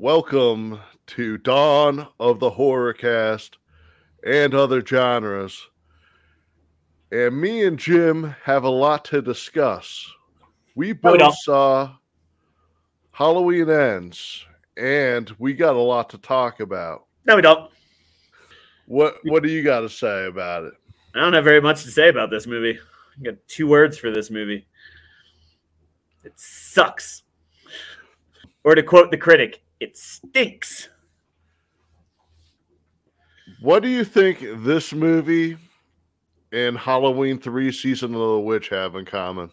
Welcome to Dawn of the Horror Cast and other genres. And me and Jim have a lot to discuss. We both don't. saw Halloween Ends, and we got a lot to talk about. No, we don't. What What do you got to say about it? I don't have very much to say about this movie. I got two words for this movie. It sucks. Or to quote the critic, it stinks. What do you think this movie and Halloween Three: Season of the Witch have in common?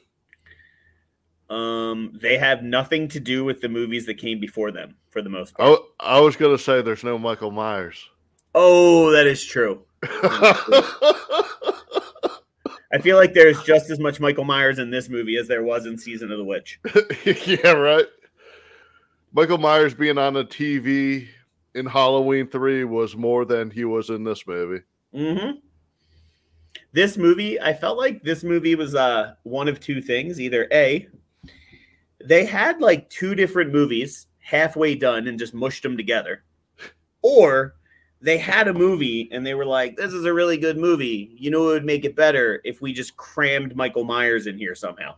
Um, they have nothing to do with the movies that came before them, for the most part. Oh, I was gonna say there's no Michael Myers. Oh, that is true. I feel like there's just as much Michael Myers in this movie as there was in Season of the Witch. yeah, right. Michael Myers being on the TV in Halloween 3 was more than he was in this movie. Mm-hmm. This movie, I felt like this movie was uh one of two things. Either A, they had like two different movies halfway done and just mushed them together. Or they had a movie and they were like, this is a really good movie. You know, it would make it better if we just crammed Michael Myers in here somehow.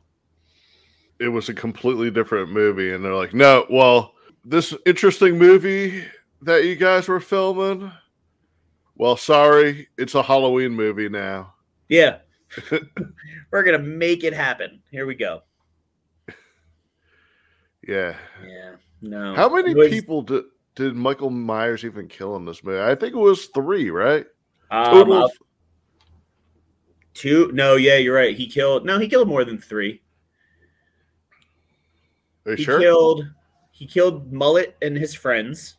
It was a completely different movie. And they're like, no, well, this interesting movie that you guys were filming, well, sorry, it's a Halloween movie now. Yeah. We're gonna make it happen. Here we go. Yeah. Yeah. No. How many was, people did, did Michael Myers even kill in this movie? I think it was three, right? um, Total uh, of- two? No, yeah, you're right. He killed. No, he killed more than three. Are you he sure? killed he killed Mullet and his friends.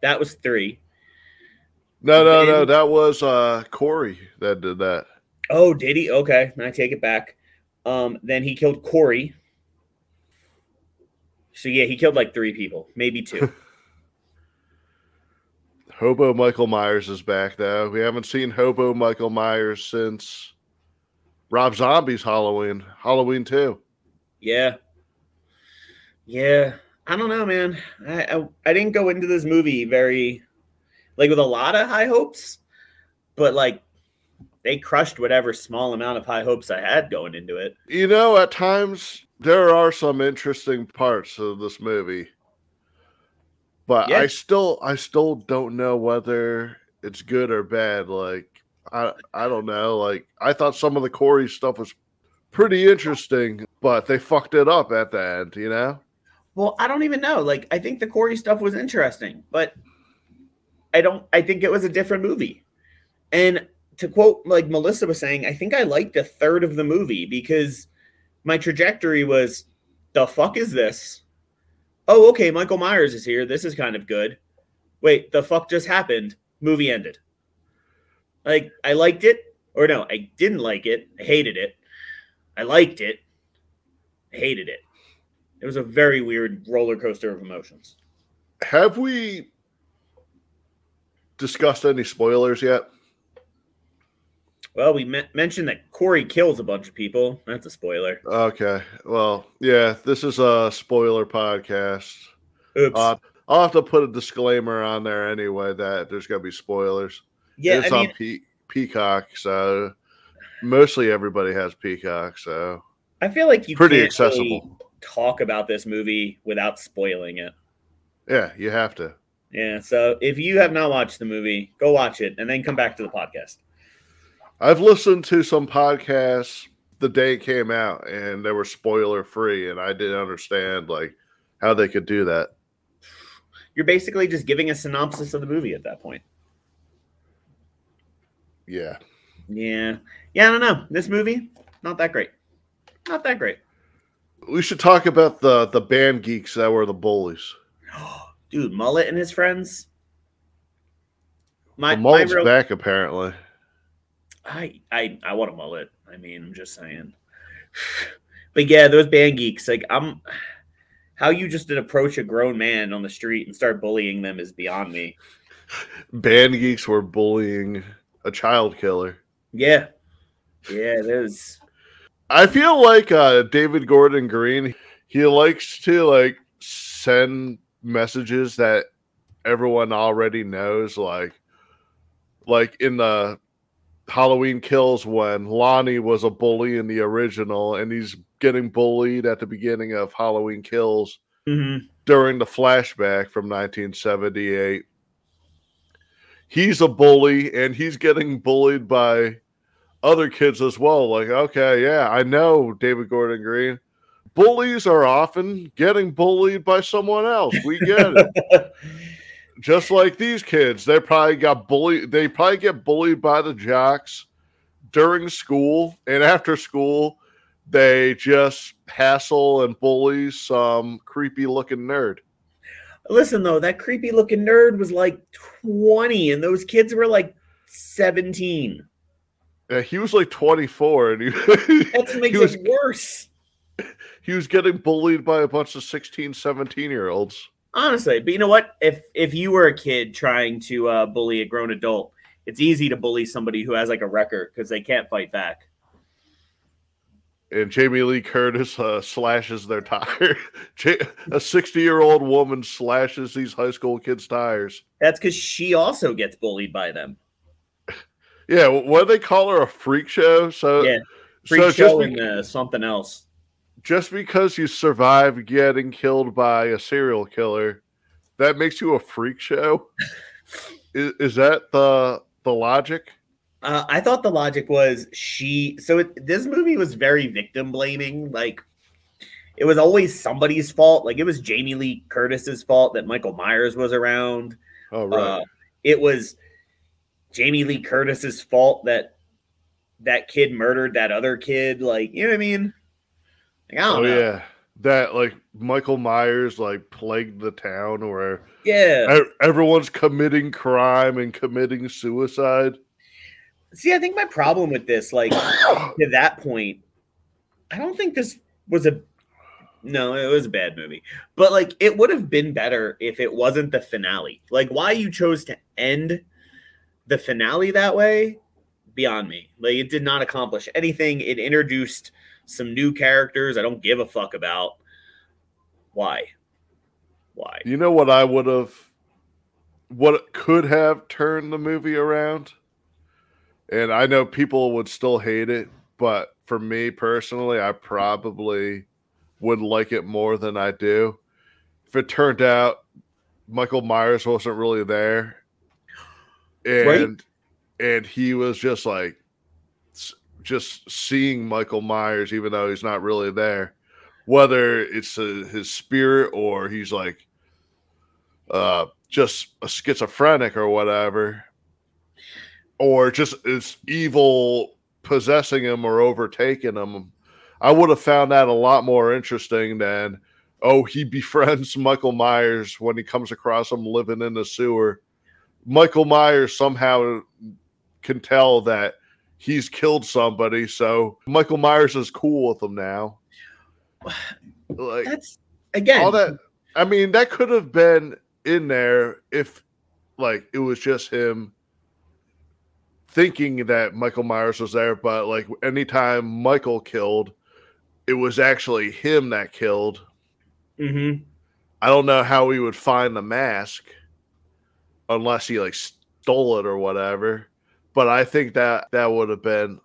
That was three. no, no, no. That was uh Corey that did that. Oh, did he? Okay, I take it back. Um, then he killed Corey. So yeah, he killed like three people, maybe two. Hobo Michael Myers is back though. We haven't seen Hobo Michael Myers since Rob Zombie's Halloween, Halloween 2. yeah, yeah. I don't know, man. I, I I didn't go into this movie very like with a lot of high hopes, but like they crushed whatever small amount of high hopes I had going into it. You know, at times there are some interesting parts of this movie. But Yeah. I still I still don't know whether it's good or bad. Like I I don't know. Like I thought some of the Corey stuff was pretty interesting, but they fucked it up at the end, you know? Well, I don't even know. Like, I think the Corey stuff was interesting, but I don't. I think it was a different movie. And to quote, like Melissa was saying, I think I liked a third of the movie because my trajectory was, "The fuck is this?" Oh, okay. Michael Myers is here. This is kind of good. Wait, the fuck just happened? Movie ended. Like, I liked it, or no, I didn't like it. I hated it. I liked it. I hated it. It was a very weird roller coaster of emotions. Have we discussed any spoilers yet? Well, we me- mentioned that Corey kills a bunch of people. That's a spoiler. Okay. Well, yeah, this is a spoiler podcast. Oops. Uh, I'll have to put a disclaimer on there anyway that there's going to be spoilers. yeah, it's I on mean, Pe- Peacock, so mostly everybody has Peacock, so I feel like you pretty accessible. really talk about this movie without spoiling it. Yeah, you have to. Yeah, so if you have not watched the movie, go watch it and then come back to the podcast. I've listened to some podcasts the day it came out, and they were spoiler free, and I didn't understand like how they could do that. You're basically just giving a synopsis of the movie at that point. Yeah. Yeah. Yeah, I don't know. This movie, not that great. Not that great. We should talk about the the band geeks that were the bullies. Dude, Mullet and his friends. My, the my mullet's real, back apparently. I, I I want a mullet. I mean, I'm just saying. But yeah, those band geeks, like I'm how you just did approach a grown man on the street and start bullying them is beyond me. Band geeks were bullying a child killer. Yeah. Yeah, it is. I feel like uh, David Gordon Green, he likes to like send messages that everyone already knows, like like in the Halloween Kills when Lonnie was a bully in the original, and he's getting bullied at the beginning of Halloween Kills Mm-hmm. during the flashback from 1978. He's a bully and he's getting bullied by other kids as well. Like, okay, yeah, I know David Gordon Green. Bullies are often getting bullied by someone else. We get it. Just like these kids, they probably got bullied. They probably get bullied by the jocks during school and after school. They just hassle and bully some creepy looking nerd. Listen though, that creepy looking nerd was like 20 and those kids were like 17. Yeah, he was like 24 and he, That makes was it worse. he was getting bullied by a bunch of 16, 17 year olds. Honestly, but you know what? If if you were a kid trying to uh, bully a grown adult, it's easy to bully somebody who has like a record because they can't fight back. And Jamie Lee Curtis uh, slashes their tire. A 60 year old woman slashes these high school kids' tires. That's because she also gets bullied by them. Yeah, what do they call her? A freak show? So, Yeah, Freak so just, show be- and uh, something else. just because you survive getting killed by a serial killer, that makes you a freak show? is, is that the the logic? Uh, I thought the logic was she. So it, this movie was very victim blaming. Like it was always somebody's fault. Like it was Jamie Lee Curtis's fault that Michael Myers was around. Oh, right. Uh, it was Jamie Lee Curtis's fault that that kid murdered that other kid. Like you know what I mean? Like, I don't oh, know. yeah. That, like, Michael Myers, like, plagued the town where yeah. everyone's committing crime and committing suicide. See, I think my problem with this, like to that point, I don't think this was a no, it was a bad movie. But like it would have been better if it wasn't the finale. Like why you chose to end the finale that way, beyond me. Like it did not accomplish anything. It introduced some new characters I don't give a fuck about. Why? Why? You know what I would have, what could have turned the movie around? And I know people would still hate it, but for me personally, I probably would like it more than I do. If it turned out Michael Myers wasn't really there, and and he was just like just seeing Michael Myers, even though he's not really there, whether it's uh his spirit or he's like uh, just a schizophrenic or whatever, or just it's evil possessing him or overtaking him. I would have found that a lot more interesting than oh he befriends Michael Myers when he comes across him living in the sewer. Michael Myers somehow can tell that he's killed somebody, so Michael Myers is cool with him now. Like That's again all that i mean that could have been in there if like it was just him thinking that michael myers was there but like anytime michael killed it was actually him that killed Mhm. i don't know how he would find the mask unless he like stole it or whatever but i think that that would have been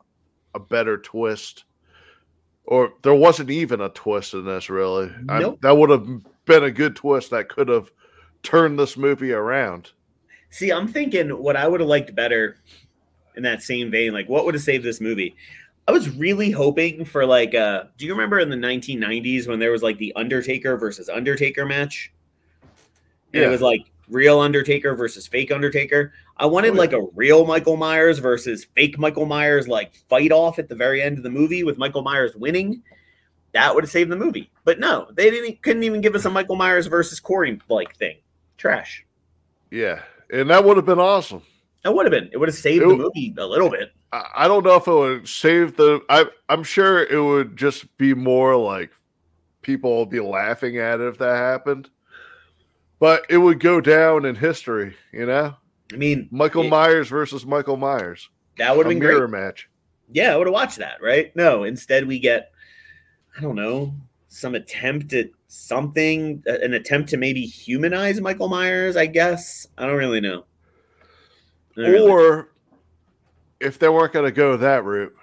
a better twist or there wasn't even a twist in this really I- that would have been a good twist that could have turned this movie around See, I'm thinking what I would have liked better in that same vein. Like, what would have saved this movie? I was really hoping for like, uh, do you remember in the 1990s when there was like the Undertaker versus Undertaker match? And it was like real Undertaker versus fake Undertaker. I wanted like a real Michael Myers versus fake Michael Myers like fight off at the very end of the movie with Michael Myers winning. That would have saved the movie. But no, they didn't couldn't even give us a Michael Myers versus Corey like thing. Trash. Yeah, and that would have been awesome. That would have been. It would have saved It the movie a little bit. I, I don't know if it would save the. I I'm sure it would just be more like people would be laughing at it if that happened, but it would go down in history. You know, I mean, Michael it- Myers versus Michael Myers, that would have been mirror great. match. Yeah, I would have watched that, right? No, instead we get, I don't know, some attempt at something, an attempt to maybe humanize Michael Myers. I guess I don't really know. Don't really- Or if they weren't going to go that route,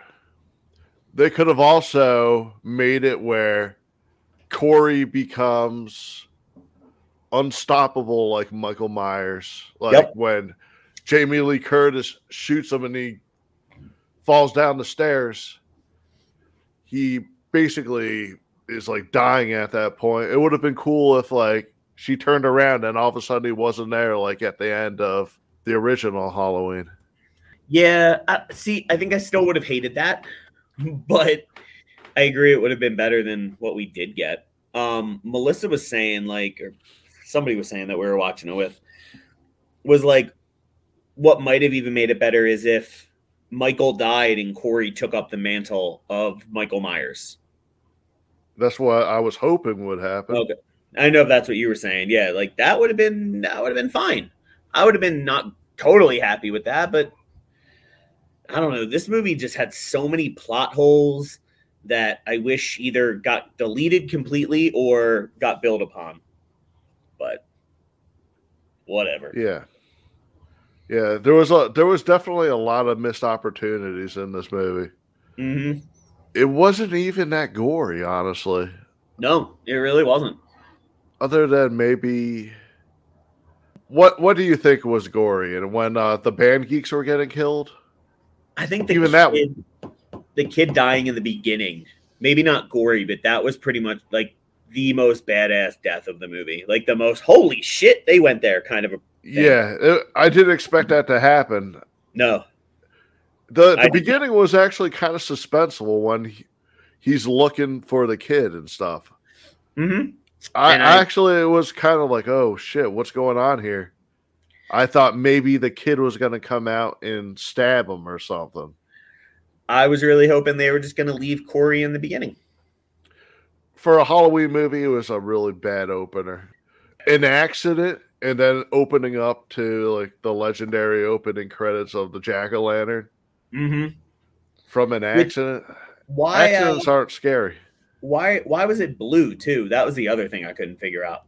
they could have also made it where Corey becomes unstoppable like Michael Myers. Like Yep. when Jamie Lee Curtis shoots him and he falls down the stairs, he basically is like dying at that point. It would have been cool if like she turned around and all of a sudden he wasn't there like at the end of the original Halloween. yeah, I, see, I think I still would have hated that, but I agree it would have been better than what we did get. Um, Melissa was saying like, or somebody was saying that we were watching it with, was like, what might have even made it better is if Michael died and Corey took up the mantle of Michael Myers. That's what I was hoping would happen. Okay. I know if that's what you were saying. Yeah, like that would have been that would have been fine. I would have been not totally happy with that, but I don't know. This movie just had so many plot holes that I wish either got deleted completely or got built upon. But whatever. Yeah. Yeah, there was a there was definitely a lot of missed opportunities in this movie. hmm It wasn't even that gory, honestly. No, it really wasn't. Other than maybe what what do you think was gory? And when uh, the band geeks were getting killed? I think the Even kid, that- the kid dying in the beginning, maybe not gory, but that was pretty much like the most badass death of the movie. Like the most holy shit, they went there kind of a Yeah, it, I didn't expect that to happen. no. The I- the beginning was actually kind of suspenseful when he, he's looking for the kid and stuff. hmm I, I- actually it was kind of like, oh shit, what's going on here? I thought maybe the kid was gonna come out and stab him or something. I was really hoping they were just going to leave Corey in the beginning. For a Halloween movie, it was a really bad opener. An accident, and then opening up to like the legendary opening credits of the Jack o' Lantern Mm-hmm. from an Which- accident. Why? Uh, Accidents aren't scary. why? Why was it blue too? That was the other thing I couldn't figure out.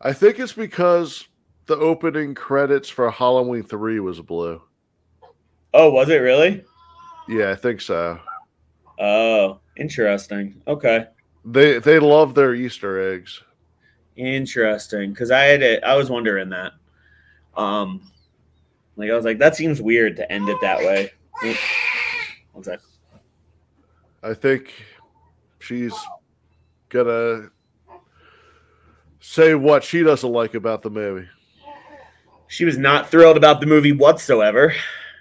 I think it's because the opening credits for Halloween three was blue. Oh, was it really? Yeah, I think so. Oh, interesting. Okay, They they love their Easter eggs. interesting. Because I had. I was wondering that. Um, like I was like, that seems weird to end it that way. One sec. I think she's gonna say what she doesn't like about the movie. She was not thrilled about the movie whatsoever.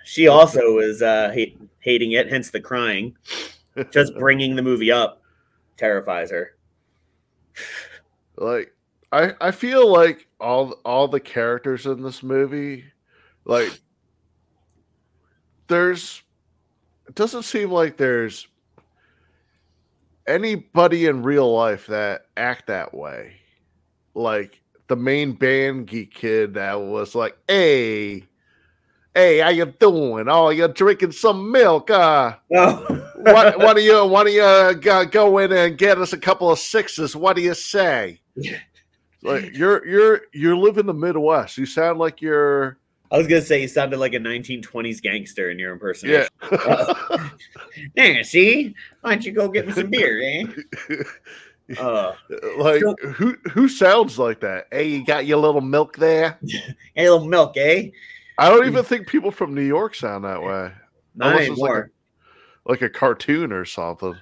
She also was uh, hate, hating it, hence the crying. Just bringing the movie up terrifies her. like I I feel like all all the characters in this movie, like there's it doesn't seem like there's anybody in real life that act that way. Like the main band geek kid that was like, hey, hey, how you doing? Oh, you're drinking some milk, uh Oh, why, why do you why do you uh, go, in and get us a couple of sixes? What do you say? Like you're you're you live in the Midwest. You sound like you're I was gonna say you sounded like a 1920s gangster in your yeah. impersonation. There, see? Why don't you go get me some beer, eh? Uh, like So- who who sounds like that? Hey, you got your little milk there? hey, a little milk, eh? I don't even think people from New York sound that way. Not Unless anymore. Like a cartoon or something.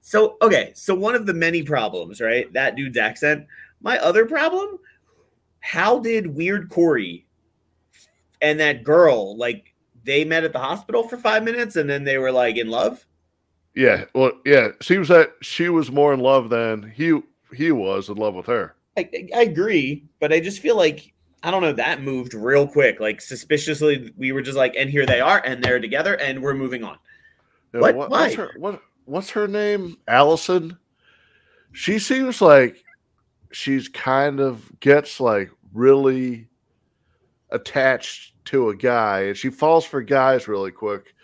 So okay, so one of the many problems, right? That dude's accent. My other problem how did Weird Corey and that girl like they met at the hospital for five minutes and then they were like in love? Yeah, well, yeah. Seems that she was more in love than he he was in love with her. I, I agree, but I just feel like I don't know that moved real quick. Like suspiciously, we were just like, and here they are, and they're together, and we're moving on. What? what- what's her what what's her name? Allyson. She seems like she's kind of gets like really attached to a guy and she falls for guys really quick.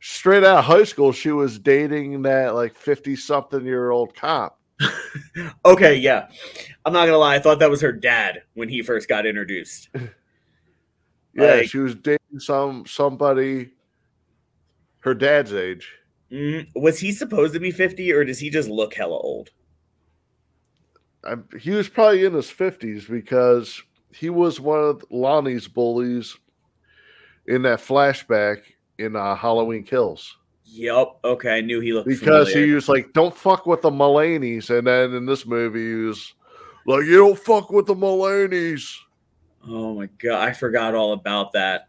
Straight out of high school, she was dating that like 50 something year old cop. Okay, yeah, I'm not gonna lie. I thought that was her dad when he first got introduced. Yeah, Like- she was dating some somebody her dad's age. Mm, was he supposed to be 50, or does he just look hella old? I, he was probably in his fifties because he was one of Lonnie's bullies in that flashback in uh, Halloween Kills. Yep. Okay, I knew he looked Because familiar. he was like, "Don't fuck with the Mulaney's," and then in this movie, he was like, "You don't fuck with the Mulaney's." Oh my god, I forgot all about that.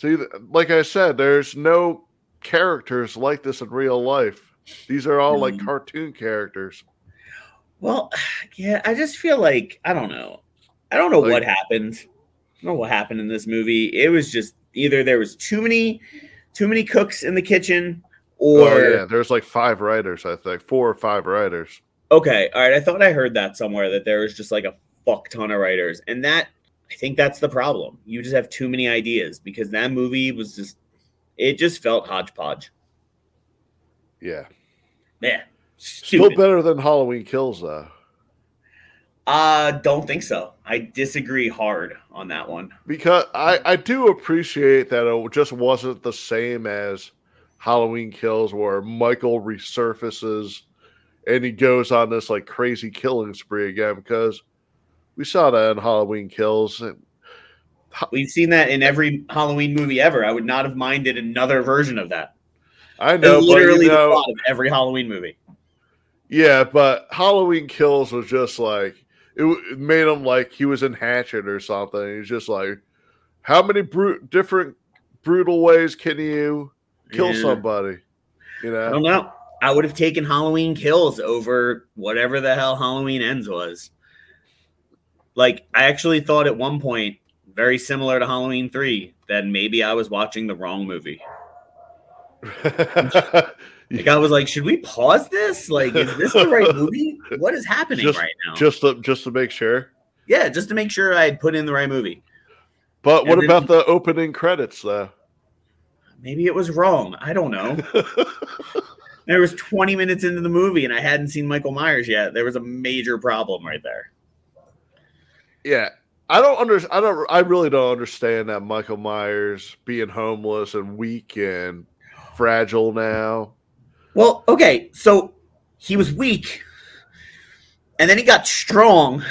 See, like I said, there's no characters like this in real life. These are all like Mhm. cartoon characters. Well, yeah, I just feel like I don't know. I don't know Like- what happened. I don't know what happened in this movie. It was just either there was too many too many cooks in the kitchen or oh yeah, there's like five writers, I think, four or five writers. okay, all right. I thought I heard that somewhere that there was just like a fuck ton of writers. And that I think that's the problem. You just have too many ideas because that movie was just it just felt hodgepodge. Yeah, Yeah. still better than Halloween Kills though. Uh don't think so. I disagree hard on that one. because I, I do appreciate that it just wasn't the same as Halloween Kills, where Michael resurfaces and he goes on this like crazy killing spree again. Because we saw that in Halloween Kills, We've seen that in every Halloween movie ever. I would not have minded another version of that. I know, but literally you the know, plot of every Halloween movie. yeah, but Halloween Kills was just like it, it made him like he was in Hatchet or something. He's just like, how many bru- different brutal ways can you kill Yeah. somebody? You know, I don't know. I would have taken Halloween Kills over whatever the hell Halloween Ends was. Like, I actually thought at one point, very similar to Halloween 3, that maybe I was watching the wrong movie. Like, I was like, should we pause this? Like, is this the right movie? What is happening Just- right now? just to, just to make sure. yeah, just to make sure I had put in the right movie. But what then- about the opening credits though? Maybe it was wrong. I don't know. There was 20 minutes into the movie and I hadn't seen Michael Myers yet. There was a major problem right there. Yeah, I don't under I don't I really don't understand that Michael Myers being homeless and weak and fragile now. Well, okay, so he was weak, and then he got strong,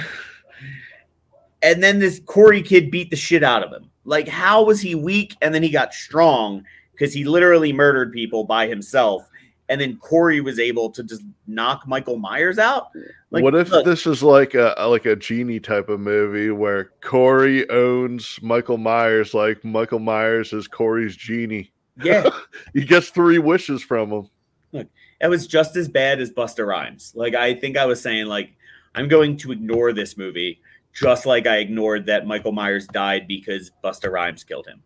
and then this Corey kid beat the shit out of him. Like, how was he weak and then he got strong? Because he literally murdered people by himself, and then Corey was able to just knock Michael Myers out. Like, what if look, this is like a like a genie type of movie where Corey owns Michael Myers, like Michael Myers is Corey's genie. yeah, He gets three wishes from him. it was just as bad as Busta Rhymes. Like, I think I was saying, like, I'm going to ignore this movie, just like I ignored that Michael Myers died because Busta Rhymes killed him.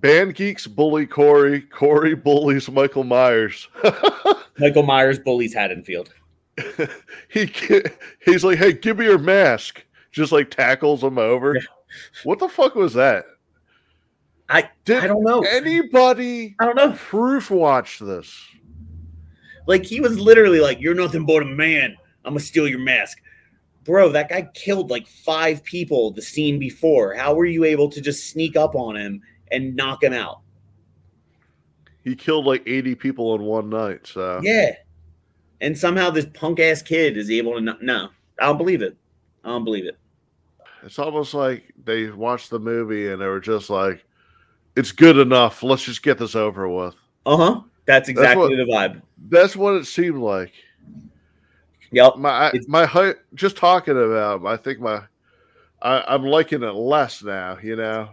Band geeks bully Corey. Corey bullies Michael Myers. Michael Myers bullies Haddonfield. he he's like, "Hey, give me your mask." Just like tackles him over. Yeah. What the fuck was that? I Did I don't know. anybody I don't know. proof watch this? Like he was literally like, "You're nothing but a man. I'm gonna steal your mask." Bro, that guy killed like five people the scene before. How were you able to just sneak up on him and knock him out? He killed like eighty people in one night. So Yeah. And somehow this punk ass kid is able to no, no. I don't believe it. I don't believe it. it's almost like they watched the movie and they were just like, "It's good enough. Let's just get this over with." Uh huh. That's exactly what- the vibe. That's what it seemed like. Yep. my It's- my just talking about him, I think my I, I'm liking it less now, you know.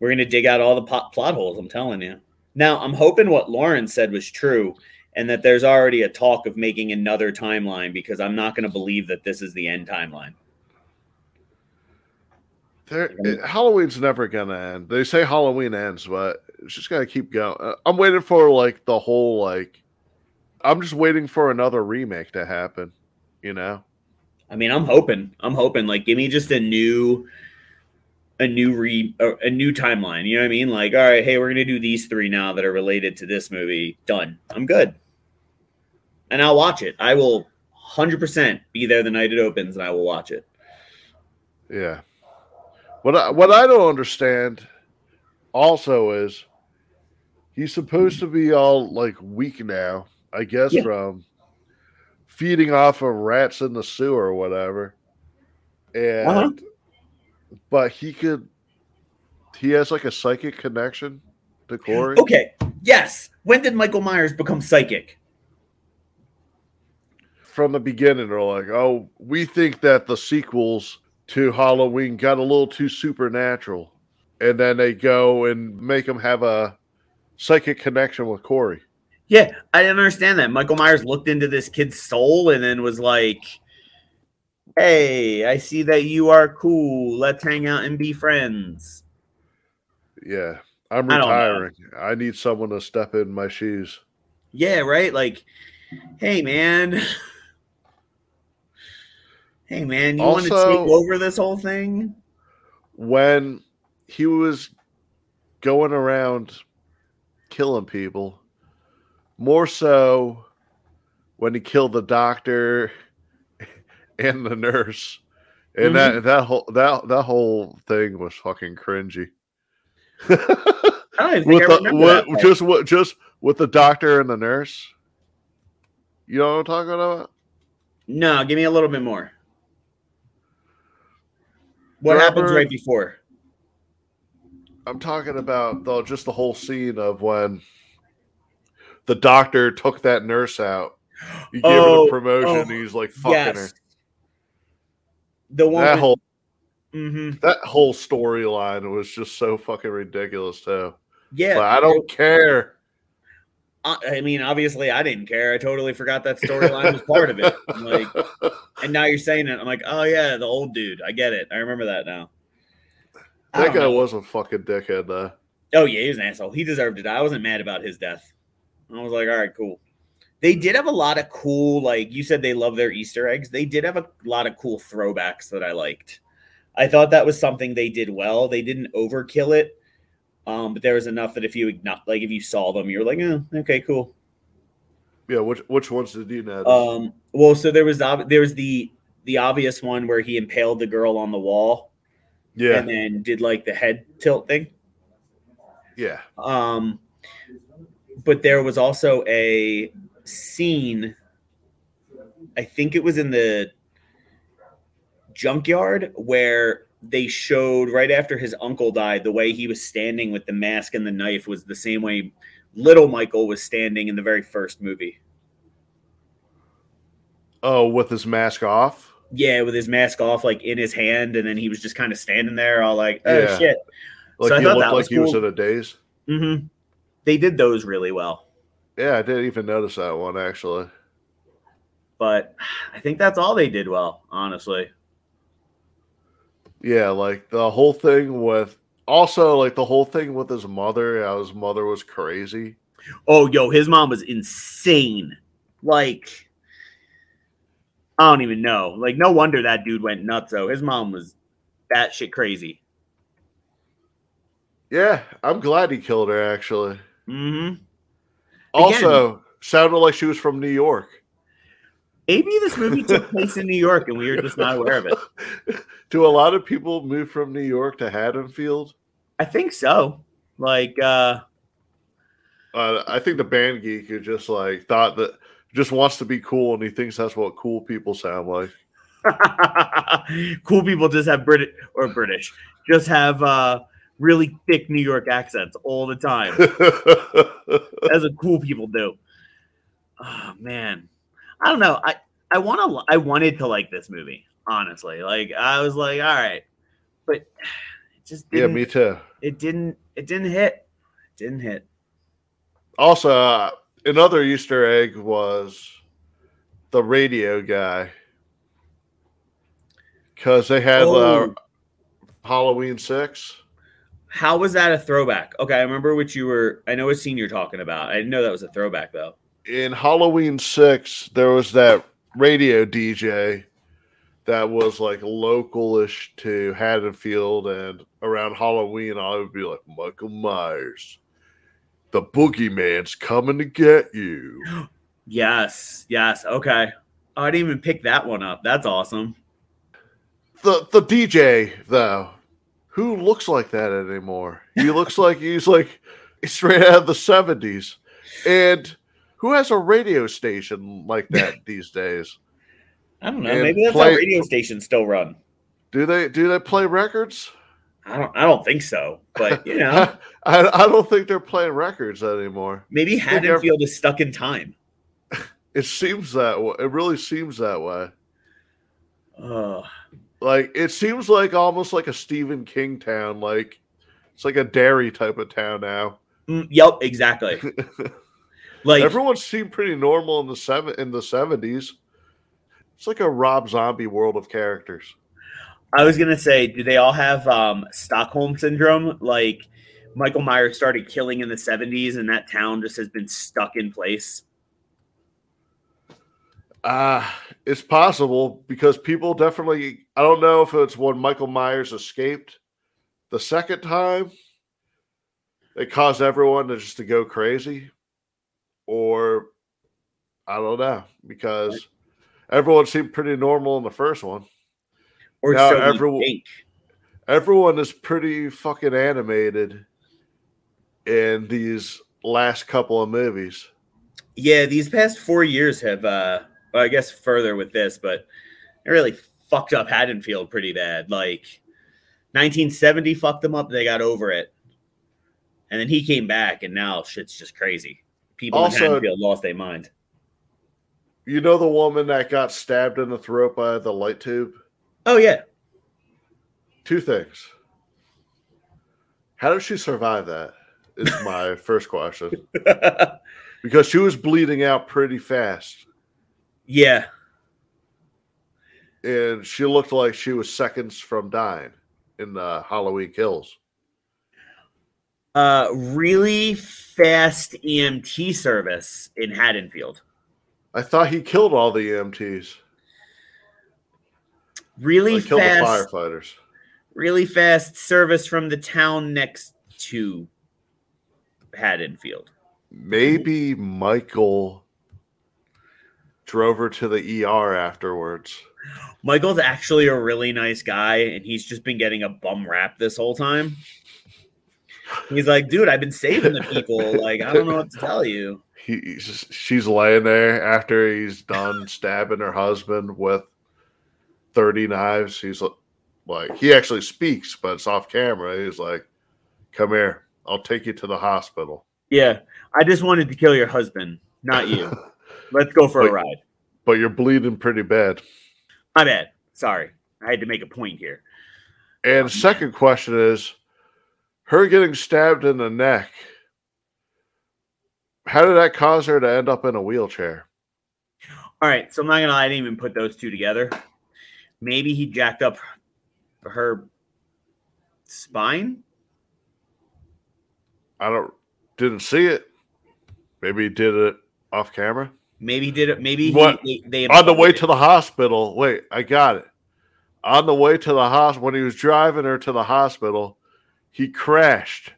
We're gonna dig out all the pot, plot holes. I'm telling you. Now, I'm hoping what Lauren said was true, and that there's already a talk of making another timeline because I'm not gonna believe that this is the end timeline. There, it- Halloween's never gonna end. They say Halloween ends, but it's just gotta keep going. Uh, I'm waiting for like the whole like. I'm just waiting for another remake to happen. You know. I mean, I'm hoping. I'm hoping. Like, give me just a new, a new re, a, new timeline. You know what I mean? Like, all right, hey, we're gonna do these three now that are related to this movie. Done. I'm good. And I'll watch it. I will 100% be there the night it opens, and I will watch it. Yeah. What I, what I don't understand also is he's supposed to be all like weak now, I guess, Yeah. from feeding off of rats in the sewer or whatever. And Uh-huh. But he could he has like a psychic connection to Corey. Okay. Yes. When did Michael Myers become psychic? From the beginning, they're like, Oh, we think that the sequels to Halloween got a little too supernatural. And then they go and make him have a psychic connection with Corey. Yeah, I didn't understand that. Michael Myers looked into this kid's soul and then was like, "Hey, I see that you are cool. Let's hang out and be friends." Yeah. I'm I retiring. I need someone to step in my shoes. Yeah, right. Like, hey, man. Hey, man, you want to take over this whole thing? When he was going around killing people, more so when he killed the doctor and the nurse. And that mm-hmm. that whole that that whole thing was fucking cringy. I don't even think with the, remember with, that part. just what just with the doctor and the nurse. You know what I'm talking about? No, give me a little bit more. What happens right before? I'm talking about though just the whole scene of when the doctor took that nurse out. He gave her Oh, the promotion. oh, and he's like fucking her. The one That with- whole Mhm. that whole storyline was just so fucking ridiculous too. Yeah, But I don't care. I I mean, obviously, I didn't care. I totally forgot that storyline was part of it. I'm like, and now you're saying it. I'm like, oh yeah, the old dude. I get it. I remember that now. That guy know. was a fucking dickhead though. Oh yeah, he was an asshole. He deserved to die. I wasn't mad about his death. I was like, all right, cool. They did have a lot of cool, like you said, they love their Easter eggs. They did have a lot of cool throwbacks that I liked. I thought that was something they did well. They didn't overkill it, um, but there was enough that if you igno- like, if you saw them, you're like, oh, okay, cool. Yeah, which which ones did you notice? Um, well, so there was ob- there was the the obvious one where he impaled the girl on the wall yeah, and then did like the head tilt thing. yeah. Um, but there was also a scene. I think it was in the junkyard where they showed right after his uncle died the way he was standing with the mask and the knife was the same way little Michael was standing in the very first movie. Oh, with his mask off. Yeah, with his mask off, like in his hand, and then he was just kind of standing there, all like, "Oh Yeah. shit." Like So I he thought looked that like was he was in a daze. Mm-hmm. They did those really well, Yeah, I didn't even notice that one actually. but I think that's all they did well, honestly. Yeah, like the whole thing with also like the whole thing with his mother, how his mother was crazy. Oh, yo, his mom was insane. Like, I don't even know. Like, no wonder that dude went nuts. Though his mom was batshit crazy. Yeah, I'm glad he killed her actually. hmm Also, sounded like she was from New York. Maybe this movie took place in New York and we were just not aware of it. Do a lot of people move from New York to Haddonfield? I think so. Like, uh, Uh, I think the band geek who just like thought that just wants to be cool and he thinks that's what cool people sound like. cool people just have British or British, just have uh, really thick New York accents all the time. That's what cool people do. Oh man, I don't know. I I want to. I wanted to like this movie. Honestly, like I was like, all right, but it just Yeah, didn't, me too. it didn't. It didn't hit. It didn't hit. Also, uh, another Easter egg was the radio guy because they had uh, Oh. Halloween six. How was that a throwback? Okay, I remember what you were. I know what scene you're talking about. I didn't know that was a throwback though. in Halloween six, there was that radio DJ that was like localish to Haddonfield, and around Halloween, I would be like Michael Myers, the boogeyman's coming to get you. Yes, yes. Okay. Oh, I didn't even pick that one up. That's awesome. The the DJ though, who looks like that anymore? He looks like he's like straight out of the seventies, and who has a radio station like that these days? I don't know. And Maybe that's play- how radio stations still run. Do they do they play records? I don't. I don't think so. But you know, I, I don't think they're playing records anymore. maybe Haddonfield is stuck in time. It seems that way. It really seems that way. Oh, Like it seems like almost like a Stephen King town. Like it's like a Derry type of town now. mm, yep, exactly. Like Everyone seemed pretty normal in the seven in the seventies. It's like a Rob Zombie world of characters. I was gonna say, do they all have um, Stockholm syndrome? Like Michael Myers started killing in the '70s, and that town just has been stuck in place. Uh it's possible because people definitely I don't know if it's when Michael Myers escaped the second time it caused everyone to just to go crazy or I don't know because everyone seemed pretty normal in the first one. Or Now so everyone-. Everyone is pretty fucking animated in these last couple of movies. Yeah, these past four years have, uh, well, I guess further with this, but it really fucked up Haddonfield pretty bad. Like 1970 fucked them up. They got over it. And then he came back, and now shit's just crazy. People Also- in Haddonfield lost their mind. You know the woman that got stabbed in the throat by the light tube? Oh, yeah. Two things. How did she survive that? Is my first question. Because she was bleeding out pretty fast. Yeah. And she looked like she was seconds from dying in the Halloween kills. Uh, really fast EMT service in Haddonfield. I thought he killed all the EMTs. Really the fast, firefighters. really fast service from the town next to Haddonfield. Maybe Michael drove her to the ER afterwards. Michael's actually a really nice guy, and he's just been getting a bum rap this whole time. He's like, dude, I've been saving the people. Like, I don't know what to tell you. He's- she's laying there after he's done stabbing her husband with 30 knives. He's like, he actually speaks, but it's off camera. He's like, come here. I'll take you to the hospital. Yeah, I just wanted to kill your husband, not you. Let's go for a ride. But you're bleeding pretty bad. My bad. Sorry. I had to make a point here. And oh, second question is her getting stabbed in the neck. How did that cause her to end up in a wheelchair? All right, so I'm not gonna lie, I didn't even put those two together. Maybe he jacked up her spine. I don't didn't see it. Maybe he did it off camera. Maybe he did it. Maybe he, they, they on the way imploded to the hospital. Wait, I got it. On the way to the hospital, when he was driving her to the hospital, he crashed,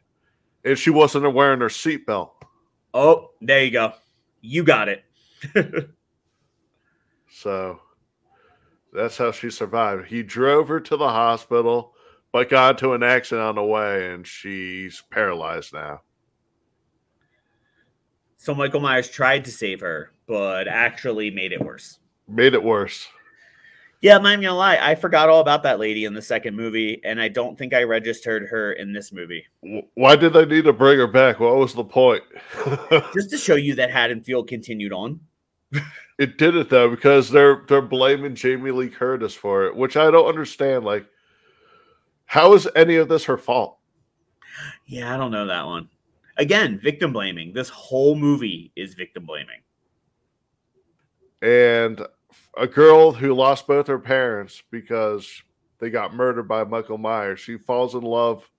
and she wasn't wearing her seatbelt. Oh, there you go. You got it. So that's how she survived. He drove her to the hospital, but got into an accident on the way, and she's paralyzed now. So Michael Myers tried to save her, but actually made it worse. Made it worse. Yeah, I'm not gonna lie. I forgot all about that lady in the second movie, and I don't think I registered her in this movie. Why did they need to bring her back? What was the point? Just to show you that Haddonfield continued on. it did it though because they're they're blaming Jamie Lee Curtis for it, which I don't understand. Like, how is any of this her fault? Yeah, I don't know that one. Again, victim blaming. This whole movie is victim blaming. And a girl who lost both her parents because they got murdered by Michael Myers, she falls in love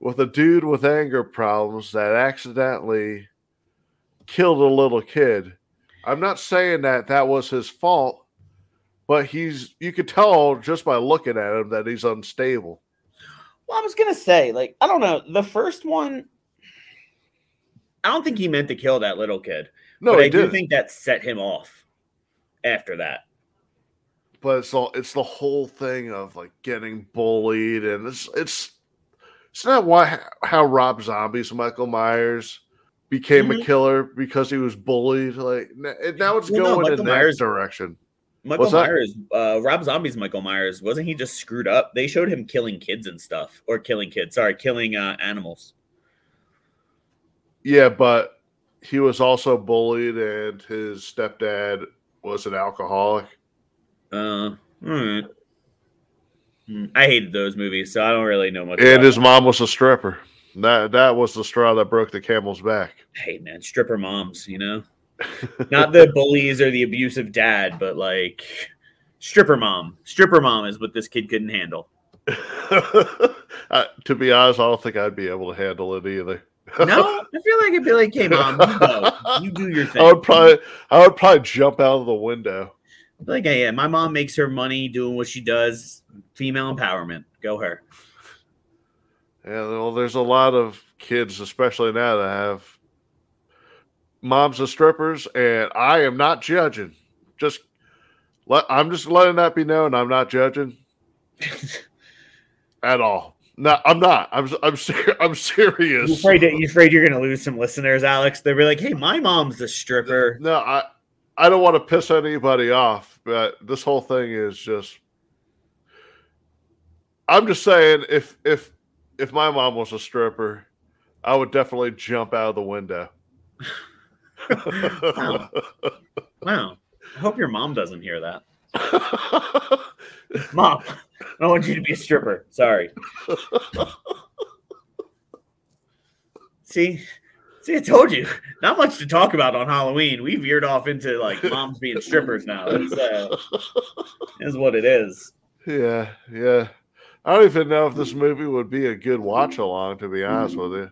with a dude with anger problems that accidentally killed a little kid. I'm not saying that that was his fault, but he's you could tell just by looking at him that he's unstable. Well, I was gonna say, like, I don't know. The first one, I don't think he meant to kill that little kid. No, but I do did. think that set him off after that. but it's all it's the whole thing of like getting bullied and it's it's it's not why how Rob Zombie's Michael Myers became Mhm. a killer because he was bullied like now it's Well, going Michael in that Myers- direction Michael? Myers, uh, Rob Zombie's Michael Myers, wasn't he just screwed up? They showed him killing kids and stuff, or killing kids. Sorry, killing uh, animals. yeah but he was also bullied and his stepdad was an alcoholic Uh, all right. Hmm, I hated those movies, so I don't really know much. and his them. mom was a stripper that that was the straw that broke the camel's back hey man, stripper moms, you know, not the bullies or the abusive dad, but like stripper mom. Stripper mom is what this kid couldn't handle. Uh, to be honest, I don't think I'd be able to handle it either. No, I feel like it'd be like, hey mom, you go, you do your thing. I would probably, I would probably jump out of the window. like, hey, yeah, my mom makes her money doing what she does. Female empowerment, go her. Yeah, well, there's a lot of kids, especially now, that have moms as strippers, and I am not judging. Just let, I'm just letting that be known. I'm not judging at all. No, I'm not. I'm I'm ser- I'm serious. You afraid you afraid you're gonna lose some listeners, Alex? They'll be like, "Hey, my mom's a stripper." No, I I don't want to piss anybody off, but this whole thing is just. I'm just saying, if if if my mom was a stripper, I would definitely jump out of the window. Wow. Wow. I hope your mom doesn't hear that. Mom, I don't want you to be a stripper. Sorry. See, see, I told you. Not much to talk about on Halloween. We veered off into like moms being strippers now. It's uh, is what it is. yeah, yeah. I don't even know if this movie would be a good watch along. To be honest with you,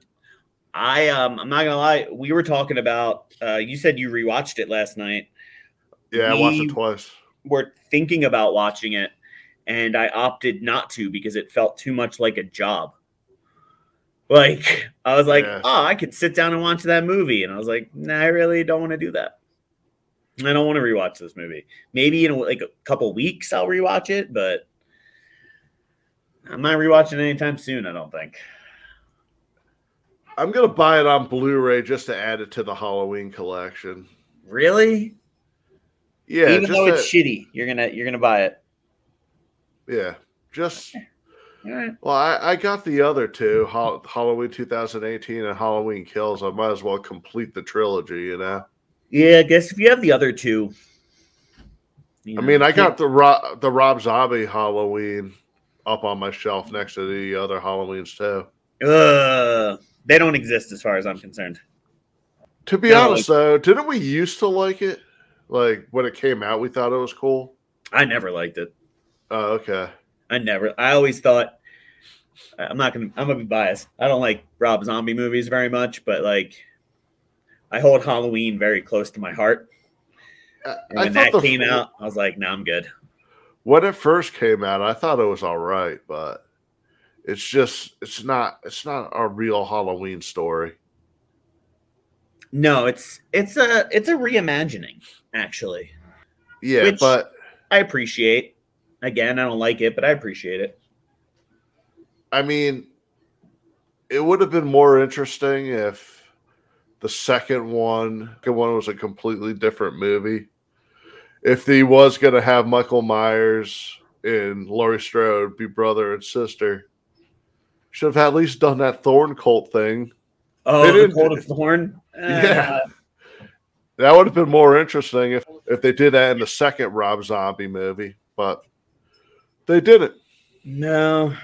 I um, I'm not gonna lie. We were talking about. Uh, you said you rewatched it last night. yeah, I watched it twice. We're thinking about watching it and I opted not to because it felt too much like a job. Like I was like, Yeah. oh, I could sit down and watch that movie, and I was like, nah, I really don't want to do that. I don't want to rewatch this movie. Maybe in like a couple weeks I'll rewatch it, but I'm not rewatching it anytime soon. I don't think. I'm gonna buy it on Blu-ray just to add it to the Halloween collection. Really, Yeah, even though it's to- shitty, you're gonna you're gonna buy it. Yeah, just All right. Well, I, I got the other two, Hall- Halloween 2018 and Halloween Kills. I might as well complete the trilogy, you know. Yeah, I guess if you have the other two. you I mean, I got the Rob, the Rob Zombie Halloween up on my shelf next to the other Halloweens too. Ugh, they don't exist as far as I'm concerned. To be No, honest, though, didn't we used to like it? Like when it came out, we thought it was cool. I never liked it. Oh, okay. I never. I always thought. I'm not gonna. I'm gonna be biased. I don't like Rob Zombie movies very much, but like, I hold Halloween very close to my heart. Uh, I, And when that the- came out, I was like, "No, I'm good." when it first came out, I thought it was all right, but it's just it's not it's not a real Halloween story. No, it's it's a it's a reimagining. Actually, Yeah, but I appreciate. Again, I don't like it, but I appreciate it. I mean, it would have been more interesting if the second one, the one was a completely different movie. If he was going to have Michael Myers and Laurie Strode be brother and sister, should have at least done that Thorn cult thing. Oh, the didn't- of Thorn. Yeah. Uh, That would have been more interesting if if they did that in the second Rob Zombie movie, but they didn't. No,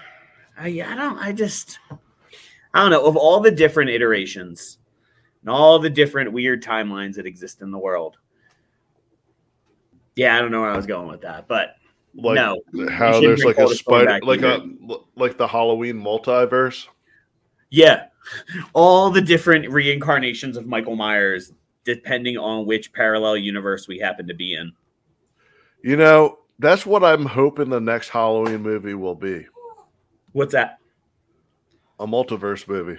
I I don't. I just I don't know. Of all the different iterations and all the different weird timelines that exist in the world, yeah, I don't know where I was going with that, but Like no, how there's like a spider, like either. a like the Halloween multiverse. Yeah. All the different reincarnations of Michael Myers, depending on which parallel universe we happen to be in. You know, that's what I'm hoping the next Halloween movie will be What's that? a multiverse movie.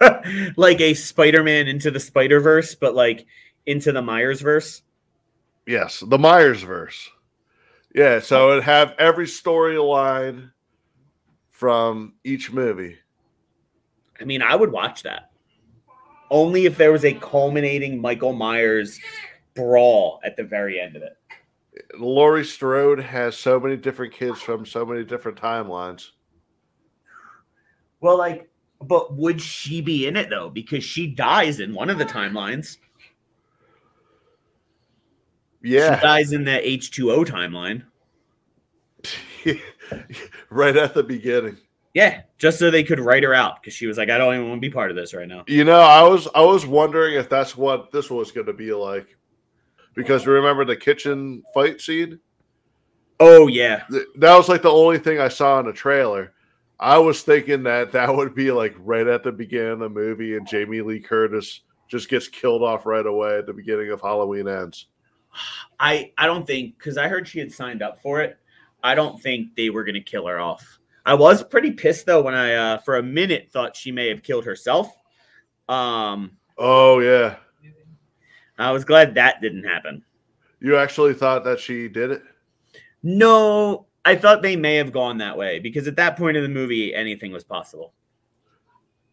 like a Spider Man into the Spider Verse, but like into the Myers verse. Yes, the Myers verse. Yeah, so it'd have every storyline from each movie. I mean, I would watch that. Only if there was a culminating Michael Myers brawl at the very end of it. Laurie Strode has so many different kids from so many different timelines. Well, like, but would she be in it though? Because she dies in one of the timelines. Yeah, She dies in the H2O timeline. right at the beginning. Yeah, just so they could write her out because she was like, I don't even want to be part of this right now. You know, I was I was wondering if that's what this was going to be like, because remember the kitchen fight scene? Oh yeah, That was like the only thing I saw in the trailer. I was thinking that that would be like right at the beginning of the movie, and Jamie Lee Curtis just gets killed off right away at the beginning of Halloween ends. I I don't think because I heard she had signed up for it. I don't think they were gonna kill her off. I was pretty pissed though when I uh, for a minute thought she may have killed herself. Um, Oh yeah, I was glad that didn't happen. you actually thought that she did it? No, I thought they may have gone that way because at that point in the movie, anything was possible.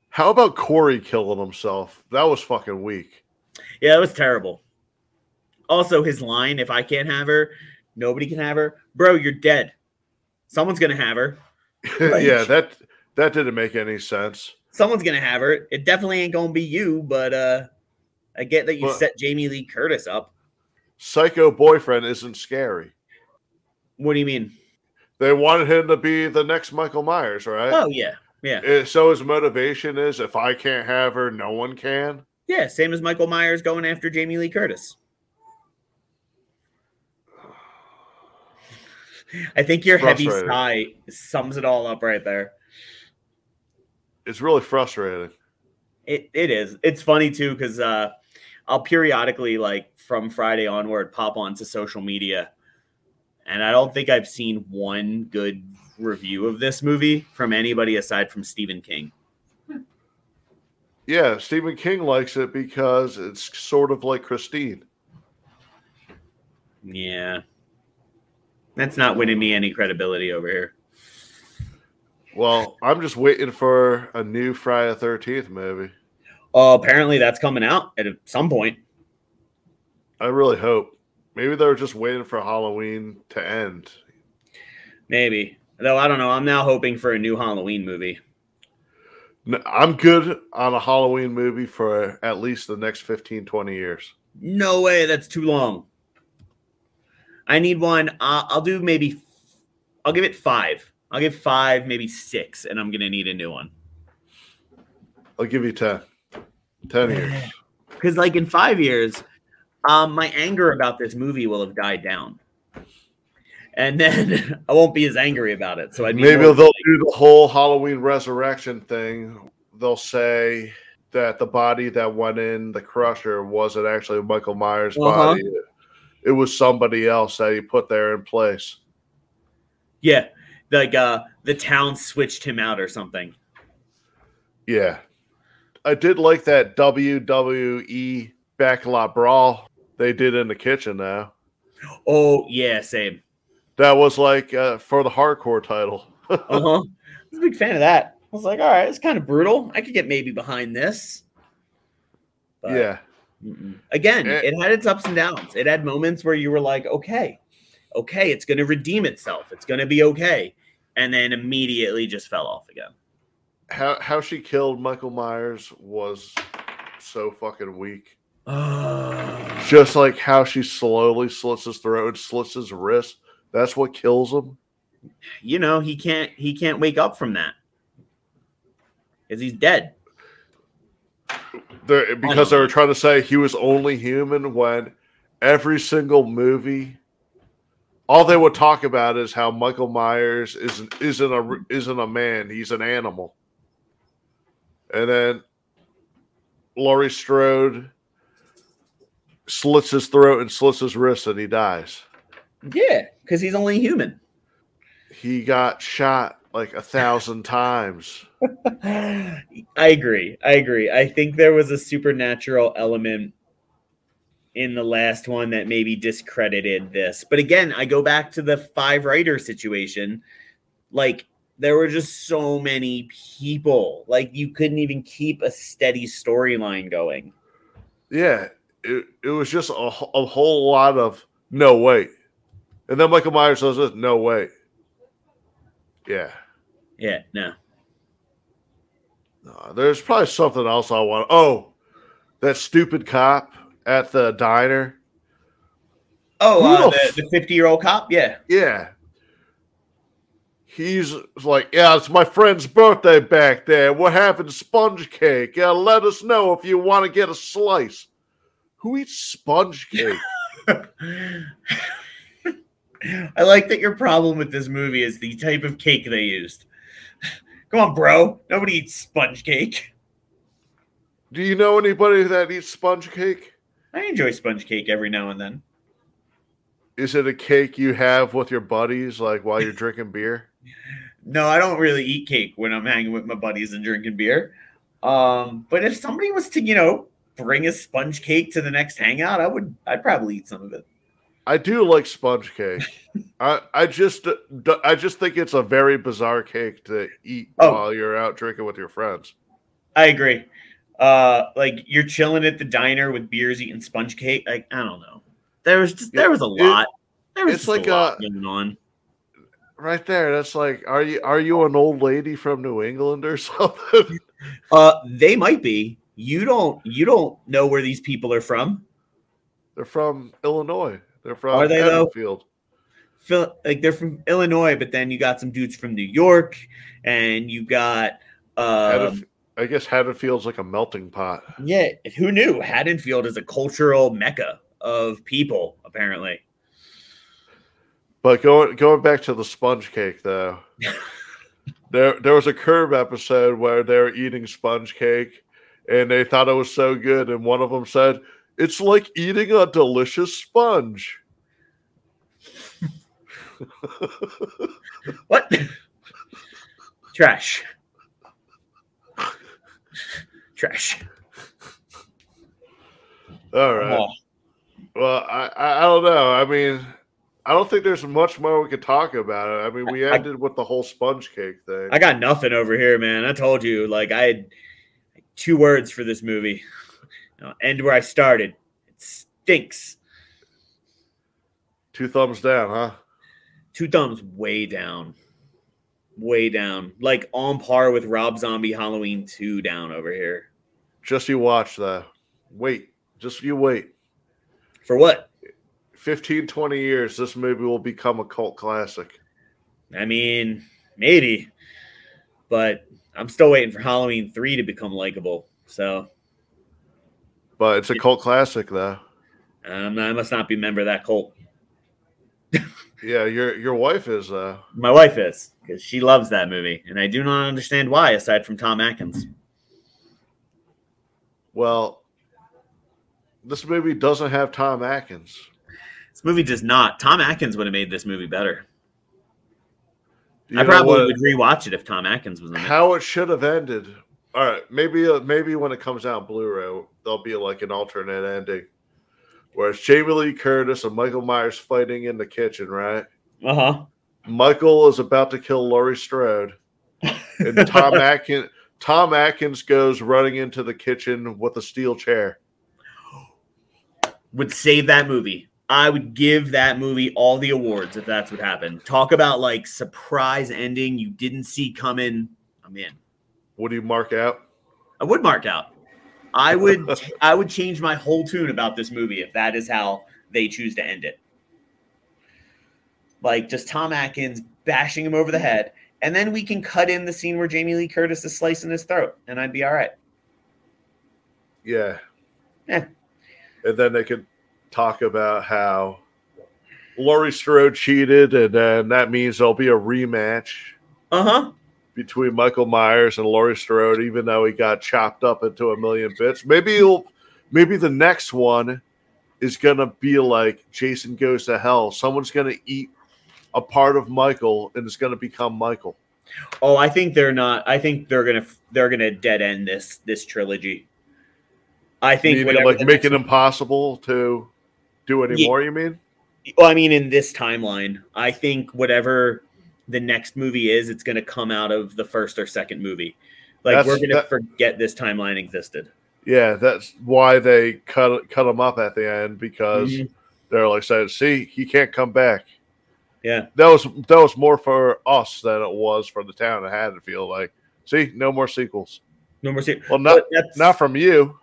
How about Corey killing himself? That was fucking weak. Yeah, it was terrible. Also, his line, if I can't have her, nobody can have her. Bro, you're dead. Someone's gonna have her. Like- yeah, that that didn't make any sense. Someone's gonna have her. It definitely ain't gonna be you, but uh I get that you Well- set Jamie Lee Curtis up. Psycho boyfriend isn't scary. What do you mean? They wanted him to be the next Michael Myers, right? Oh yeah. Yeah. Eh, So his motivation is if I can't have her, no one can. Yeah, same as Michael Myers going after Jamie Lee Curtis. I think your heavy sigh sums it all up right there. It's really frustrating. It it is. It's funny too because uh, I'll periodically like from Friday onward pop onto social media, and I don't think I've seen one good review of this movie from anybody aside from Stephen King. Yeah, Stephen King likes it because it's sort of like Christine. Yeah, that's not winning me any credibility over here. Well, I'm just waiting for a new Friday the 13th movie. Oh, apparently that's coming out at some point. I really hope. Maybe they're just waiting for Halloween to end. Maybe. Though I don't know. I'm now hoping for a new Halloween movie. I'm good on a Halloween movie for at least the next 15, 20 years. No way. That's too long. I need one. Uh, I'll do maybe. I'll give it five. I'll give five, maybe six, and I'm gonna need a new one. I'll give you 10. 10 years. Because like in five years, um, my anger about this movie will have died down, and then I won't be as angry about it. So I'd be Maybe they'll like- do the whole Halloween resurrection thing. They'll say that the body that went in the crusher wasn't actually Michael Myers' Uh-huh. body. It was somebody else that he put there in place. yeah, like uh, the town switched him out or something. Yeah. I did like that WWE backlot brawl they did in the kitchen now. Oh yeah, same. That was like uh, for the hardcore title. Uh huh. I was a big fan of that. I was like, all right, it's kind of brutal. I could get maybe behind this. But, yeah. mm-mm. Again, Eh. it had its ups and downs. It had moments where you were like, okay, okay, it's going to redeem itself. It's going to be okay. And then immediately just fell off again. How how she killed Michael Myers was so fucking weak. Uh, Just like how she slowly slits his throat and slits his wrist. That's what kills him. you know, he can't he can't wake up from that. Because he's dead. They're, because they were trying to say he was only human when every single movie, all they would talk about is how Michael Myers isn't isn't a isn't a man, he's an animal. And then Laurie Strode slits his throat and slits his wrist and he dies. Yeah, because he's only human. He got shot like a thousand times. I agree. I agree. I think there was a supernatural element in the last one that maybe discredited this. But again, I go back to the five writer situation. Like there were just so many people. Like you couldn't even keep a steady storyline going. Yeah, it, it was just a, a whole lot of no wait. And then Michael Myers says this, no wait. Yeah. Yeah, no. No, there's probably something else I want. Oh, that stupid cop at the diner. Oh, uh, the the 50 year old cop? Yeah. Yeah. He's like, yeah, it's my friend's birthday back there. We're having sponge cake? Yeah, let us know if you want to get a slice. Who eats sponge cake? I like that your problem with this movie is the type of cake they used. Come on, bro. Nobody eats sponge cake. Do you know anybody that eats sponge cake? I enjoy sponge cake every now and then. Is it a cake you have with your buddies, like while you're drinking beer? No, I don't really eat cake when I'm hanging with my buddies and drinking beer. Um, but if somebody was to, you know, bring a sponge cake to the next hangout, I would I'd probably eat some of it. I do like sponge cake. I I just I just think it's a very bizarre cake to eat Oh. while you're out drinking with your friends. I agree. Uh like you're chilling at the diner with beers eating sponge cake. Like, I don't know. There was just there was a It- lot. There was it's like a lot a- going on. Right there, that's like, are you are you an old lady from New England or something? Uh, they might be. You don't. You don't know where these people are from. They're from Illinois. They're from Are they? Haddonfield. Like they're from Illinois, but then you got some dudes from New York, and you got. Um, I guess Haddonfield's like a melting pot. yeah, who knew? Haddonfield is a cultural mecca of people, apparently. But going going back to the sponge cake though, there there was a curb episode where they were eating sponge cake, and they thought it was so good, and one of them said, "It's like eating a delicious sponge." What? Trash. Trash. All right. Oh, Well, I, I I don't know. I mean, I don't think there's much more we could talk about it. I mean, we I- ended with the whole sponge cake thing. I got nothing over here, man. I told you, like I had two words for this movie. Know, end where I started. It stinks. Two thumbs down, huh? Two thumbs way down. Way down. Like on par with Rob Zombie Halloween 2 down over here. Just you watch though. Wait, just you wait. For what? 15, 20 years, this movie will become a cult classic. I mean, maybe. But I'm still waiting for Halloween 3 to become likable. So But it's a cult classic though. um, I must not be a member of that cult. Yeah, your your wife is uh My wife is, because she loves that movie. And I do not understand why, aside from Tom Atkins. well this movie doesn't have Tom Atkins. This movie does not. Tom Atkins would have made this movie better. You I probably would rewatch it if Tom Atkins was in it. how it should have ended. All right, maybe uh, maybe when it comes out on Blu-ray, there'll be like an alternate ending, where it's Jamie Lee Curtis and Michael Myers fighting in the kitchen. Right, Uh huh. Michael is about to kill Laurie Strode, and Tom Atkins Tom Atkins goes running into the kitchen with a steel chair. Would save that movie. I would give that movie all the awards if that's what happened. Talk about like surprise ending you didn't see coming. I'm in. What do you mark out? I would mark out. I would I would change my whole tune about this movie if that is how they choose to end it. Like just Tom Atkins bashing him over the head, and then we can cut in the scene where Jamie Lee Curtis is slicing his throat, and I'd be all right. Yeah. Yeah. And then they could talk about how Laurie Strode cheated, and then that means there'll be a rematch Uh huh. between Michael Myers and Laurie Strode, even though he got chopped up into a million bits. Maybe he'll maybe the next one is gonna be like Jason Goes to Hell. Someone's gonna eat a part of Michael and it's gonna become Michael. Oh, I think they're not. I think they're gonna they're gonna dead end this this trilogy. I think Meaning, like make it impossible to do any Yeah. you mean? Well, I mean, in this timeline, I think whatever the next movie is, it's going to come out of the first or second movie. Like That's- we're going to forget this timeline existed. Yeah, that's why they cut cut him up at the end because Mhm. they're like saying, "See, he can't come back." Yeah, That was that was more for us than it was for the town. It had to feel like, "See, no more sequels." no more. Se- Well, not not from you.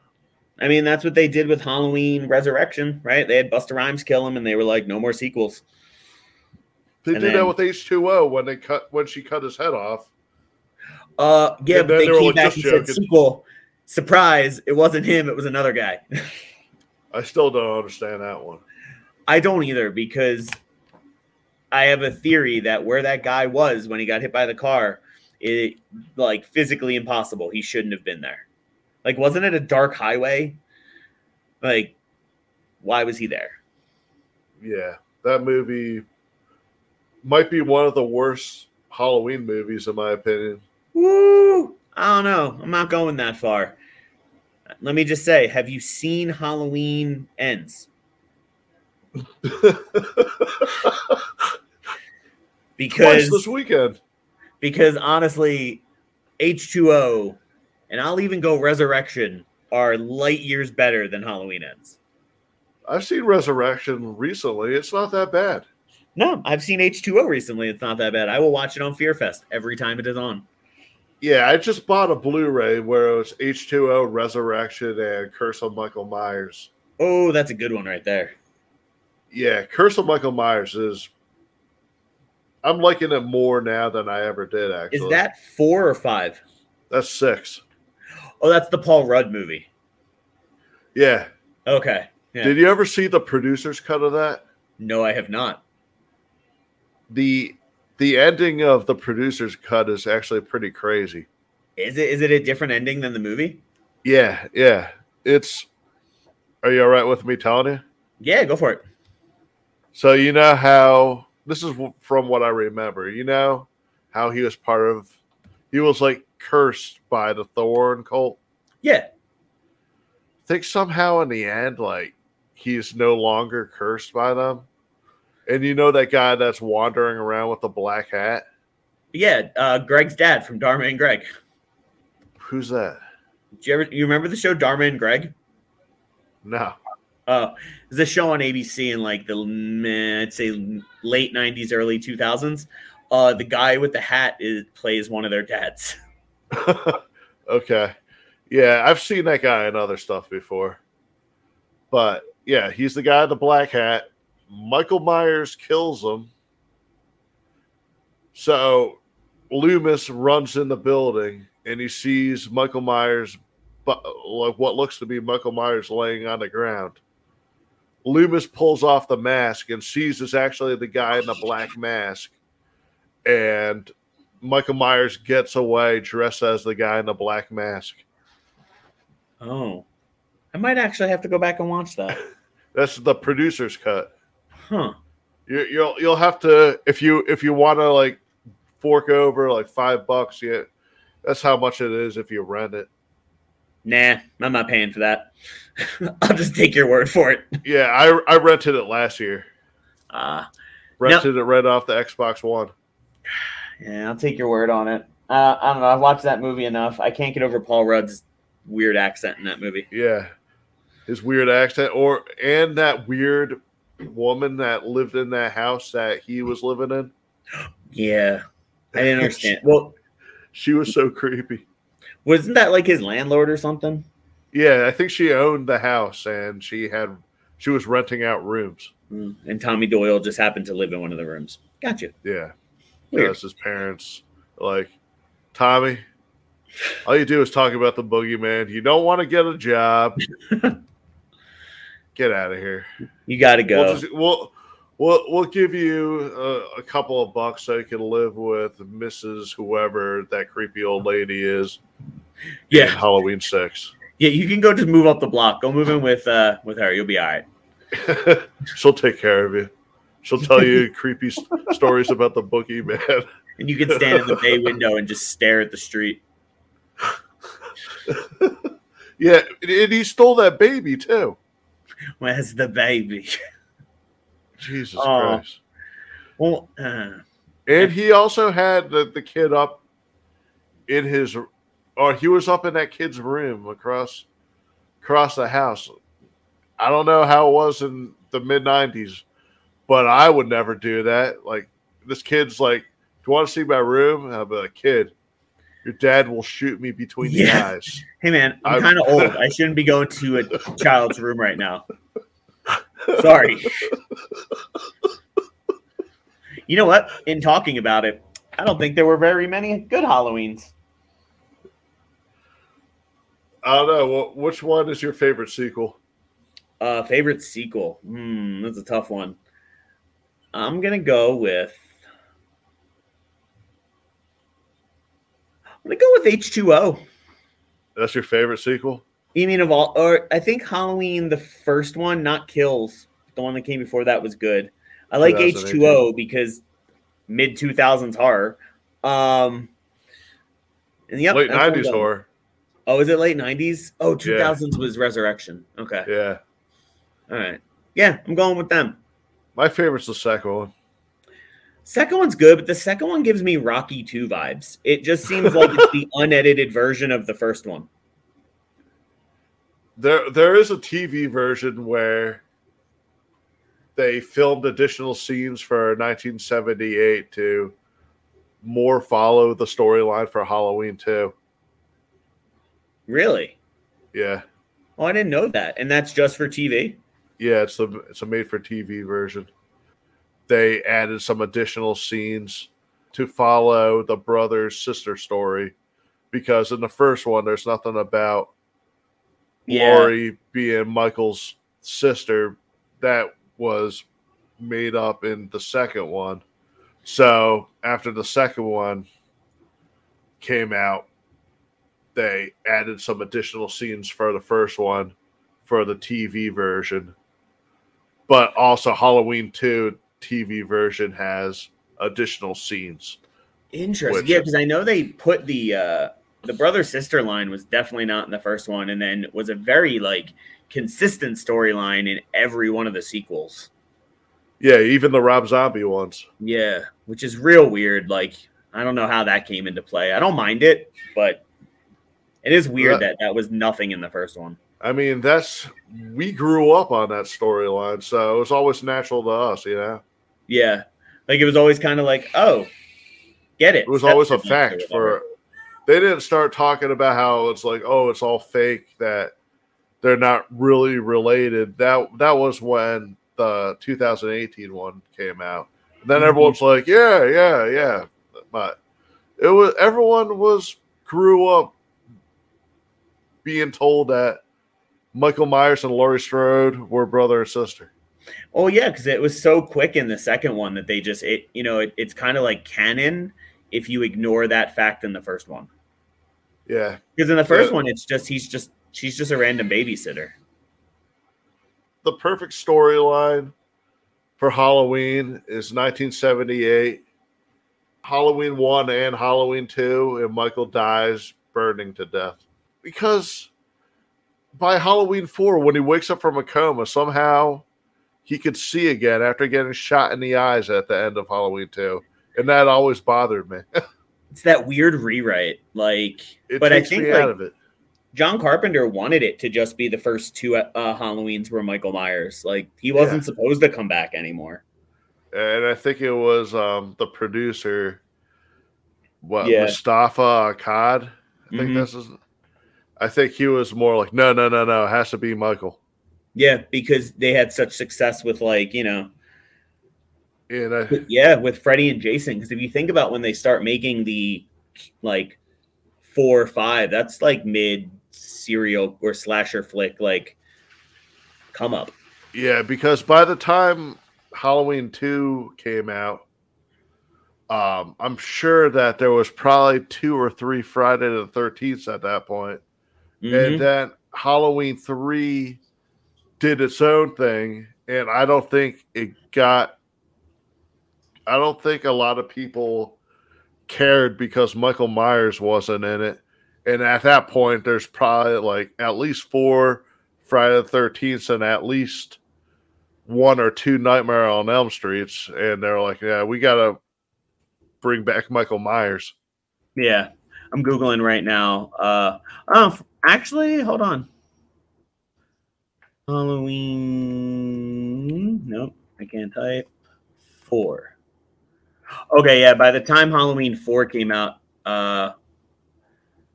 I mean, that's what they did with Halloween Resurrection, right? They had Busta Rhymes kill him, and they were like, "No more sequels." They And did then- that with H two O when they cut when she cut his head off. Uh, yeah, but they they came back "Just and said sequel. Surprise! It wasn't him; it was another guy. I still don't understand that one. I don't either because I have a theory that where that guy was when he got hit by the car, it like physically impossible. He shouldn't have been there. Like, wasn't it a dark highway? Like, why was he there? Yeah, that movie might be one of the worst Halloween movies in my opinion. Woo! I don't know. I'm not going that far. Let me just say, have you seen Halloween Ends? Twice Because this weekend. because honestly, H2O and I'll even go Resurrection are light years better than Halloween Ends. I've seen Resurrection recently. It's not that bad. No, I've seen H2O recently. It's not that bad. I will watch it on Fear Fest every time it is on. Yeah, I just bought a Blu-ray where it was H2O, Resurrection, and Curse of Michael Myers. Oh, that's a good one right there. Yeah, Curse of Michael Myers is. I'm liking it more now than I ever did. Actually, Is that four or five? that's six? Oh, that's the Paul Rudd movie. Yeah. Okay. Yeah. Did you ever see the producer's cut of that? no, I have not. the The ending of the producer's cut is actually pretty crazy. Is it is it a different ending than the movie? Yeah, yeah. It's. Are you all right with me telling you? Yeah, go for it. So you know how this is from what I remember. You know how he was part of. He was like cursed by the Thorn cult. Yeah. I think somehow in the end, like he's no longer cursed by them. And you know that guy that's wandering around with the black hat? Yeah, uh, Greg's dad from Dharma and Greg. Who's that? Do you ever you remember the show Dharma and Greg? No. Oh, it's a show on ABC in like the I'd say late '90s, early 2000s. Uh, the guy with the hat is plays one of their dads. okay. Yeah, I've seen that guy in other stuff before. But yeah, he's the guy in the black hat. Michael Myers kills him. So Loomis runs in the building and he sees Michael Myers, but like what looks to be Michael Myers laying on the ground. Loomis pulls off the mask and sees it's actually the guy in the black mask. And Michael Myers gets away dressed as the guy in the black mask. Oh, I might actually have to go back and watch that. That's the producer's cut. Huh? You, you'll you'll have to if you if you want to like fork over like five bucks. Yeah, that's how much it is if you rent it. Nah, I'm not paying for that. I'll just take your word for it. Yeah, I I rented it last year. Uh, Rented it right off the Xbox One. Yeah, I'll take your word on it. Uh, I don't know. I've watched that movie enough. I can't get over Paul Rudd's weird accent in that movie. Yeah, his weird accent, or and that weird woman that lived in that house that he was living in. Yeah, I didn't understand. Well, She was so creepy. wasn't that like his landlord or something? Yeah, I think she owned the house and she had she was renting out rooms. Mm, And Tommy Doyle just happened to live in one of the rooms. Gotcha. Yeah. Weird. Because his parents like Tommy, all you do is talk about the boogeyman. You don't want to get a job. get out of here. You got to go. We'll, just, we'll we'll we'll give you a, a couple of bucks so you can live with Mrs. Whoever that creepy old lady is. yeah, Halloween six. yeah. You can go just move up the block. Go move in with uh with her. You'll be all right. She'll take care of you. She'll tell you creepy stories about the boogeyman. And you can stand in the bay window and just stare at the street. yeah, and he stole that baby too. Where's the baby? Jesus Oh. Christ. Well, uh, And he also had the, the kid up in his or he was up in that kid's room across across the house. I don't know how it was in the mid nineties, but I would never do that. Like this kid's like, Do you want to see my room? I'll be like, kid, your dad will shoot me between the Yeah. eyes. hey man, I'm I'm- kind of old. I shouldn't be going to a child's room right now. Sorry. You know what? In talking about it, I don't think there were very many good Halloweens. I don't know. Wh- Which one is your favorite sequel? Uh, favorite sequel? Hmm, that's a tough one. I'm gonna go with. I'm gonna go with H2O. That's your favorite sequel? You mean of all, or I think Halloween, the first one, not Kills, the one that came before that was good. I like H2O because mid 2000s horror. Um, and yep, Late that's what I'm nineties horror. Oh, is it late 90s? Oh, Yeah. 2000s was Resurrection. Okay. Yeah. All right. Yeah, I'm going with them. My favorite's the second one. Second one's good, but the second one gives me Rocky 2 vibes. It just seems like it's the unedited version of the first one. There, there is a TV version where they filmed additional scenes for 1978 to more follow the storyline for Halloween 2. Really? Yeah, Oh, I didn't know that. And that's just for TV? Yeah, it's a it's a made for TV version. They added some additional scenes to follow the brother sister story because in the first one there's nothing about Yeah. Laurie being Michael's sister that was made up in the second one. So after the second one came out, they added some additional scenes for the first one for the TV version. But also Halloween 2 TV version has additional scenes. Interesting. Which- yeah, because I know they put the uh the brother sister line was definitely not in the first one, and then was a very like consistent storyline in every one of the sequels. Yeah, even the Rob Zombie ones. Yeah, which is real weird. Like, I don't know how that came into play. I don't mind it, but it is weird Yeah. that that was nothing in the first one. I mean, that's we grew up on that storyline, so it was always natural to us, you know. Yeah, like it was always kind of like, oh, get it. It was always a fact for they didn't start talking about how it's like, oh, it's all fake that they're not really related. That that was when the 2018 one came out. And then Mhm. everyone's like, yeah, yeah, yeah. But it was everyone was grew up being told that Michael Myers and Laurie Strode were brother and sister. Oh yeah, because it was so quick in the second one that they just it you know it, it's kind of like canon if you ignore that fact in the first one. Yeah. Because in the first Yeah. one, it's just he's just she's just a random babysitter. the perfect storyline for Halloween is 1978. Halloween 1 and Halloween 2, and Michael dies burning to death. Because by Halloween 4, when he wakes up from a coma, somehow he could see again after getting shot in the eyes at the end of Halloween 2. And that always bothered me. It's that weird rewrite, like. It but I think like, out of it. John Carpenter wanted it to just be the first two uh, Halloweens were Michael Myers. Like he wasn't Yeah. supposed to come back anymore. And I think it was um, the producer, what Yeah. Moustapha Akkad. I think Mhm. this is I think he was more like, no, no, no, no, it has to be Michael. Yeah, because they had such success with like you know, And I, yeah, with Freddy and Jason. Because if you think about when they start making the like four or five, that's like mid serial or slasher flick, like come up. yeah, because by the time Halloween 2 came out, um, I'm sure that there was probably two or three Friday the 13th at that point. Mhm. And then Halloween 3 did its own thing. And I don't think it got, I don't think a lot of people cared because Michael Myers wasn't in it. And at that point, there's probably like at least four Friday the 13th and at least one or two Nightmare on Elm Streets. And they're like, yeah, we got to bring back Michael Myers. Yeah, I'm googling right now. Uh, oh, f- actually, hold on. Halloween. Nope, I can't type. Four. Okay, yeah. By the time Halloween four came out, uh,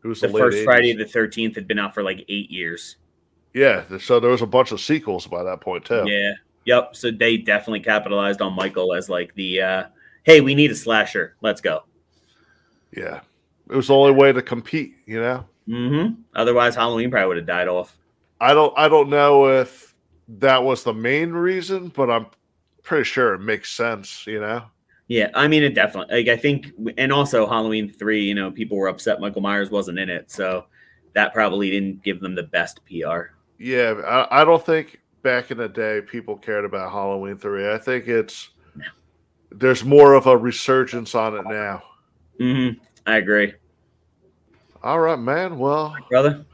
It was the late first 80s. Friday the Thirteenth had been out for like eight years. Yeah, so there was a bunch of sequels by that point too. Yeah. Yep. So they definitely capitalized on Michael as like the uh, hey, we need a slasher. Let's go. Yeah. It was the only way to compete, you know? Mm-hmm. Otherwise, Halloween probably would have died off. I don't I don't know if that was the main reason, but I'm pretty sure it makes sense, you know? Yeah, I mean it definitely. Like I think, and also Halloween three. You know, people were upset Michael Myers wasn't in it, so that probably didn't give them the best PR. Yeah, I, I don't think back in the day people cared about Halloween 3. I think it's there's more of a resurgence on it now. Mm-hmm. I agree, All right, man. Well, brother.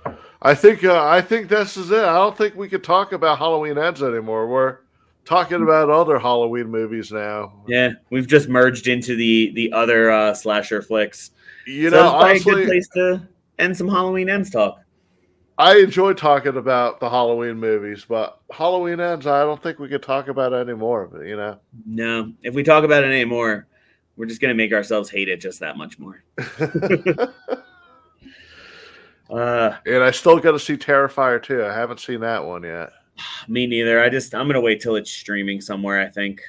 I think uh, I think this is it. I don't think we could talk about Halloween ends anymore. We're talking about other Halloween movies now. Yeah, we've just merged into the the other uh, slasher flicks. You so know, probably a good place to end some Halloween ends talk. I enjoy talking about the Halloween movies, but Halloween ends. I don't think we could talk about any more of it. You know. No, if we talk about it anymore, we're just gonna make ourselves hate it just that much more. Uh, and I still got to see Terrifier too. I haven't seen that one yet. me neither. I just I'm gonna wait till it's streaming somewhere. I think.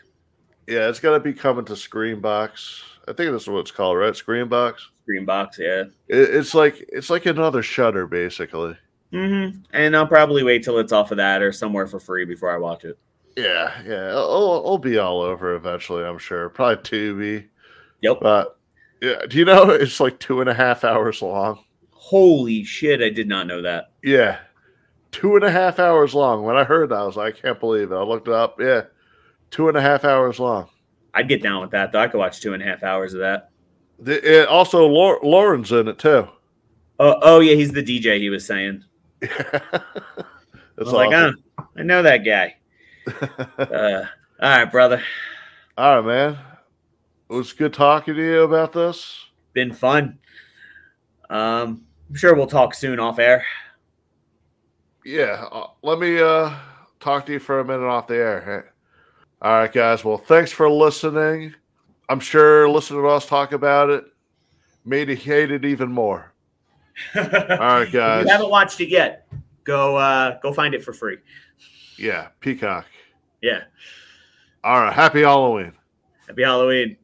Yeah, it's to be coming to Screambox. I think that's what it's called, right? Screambox. Screambox, yeah. It, it's like it's like another Shutter, basically. Mm-hmm. And I'll probably wait till it's off of that or somewhere for free before I watch it. Yeah, yeah. It'll, it'll be all over eventually. I'm sure. Probably Tubi, Yep. but yeah. Do you know it's like two and a half hours long? Holy shit! I did not know that. Yeah, two and a half hours long. When I heard that, I was like, I can't believe it. I looked it up. Yeah, two and a half hours long. I'd get down with that though. I could watch two and a half hours of that. The, it, also, Lau- Lauren's in it too. Oh, oh yeah, he's the DJ. He was saying. It's I was like, awesome. oh, I know that guy. Uh, all right, brother. All right, man. It was good talking to you about this. Been fun. Um, I'm sure we'll talk soon off air. Yeah, uh, let me uh talk to you for a minute off the air. All right, guys. Well, thanks for listening. I'm sure listening to us talk about it made you hate it even more. All right, guys. If you haven't watched it yet, go uh, go find it for free. Yeah, Peacock. Yeah. All right. Happy Halloween. Happy Halloween.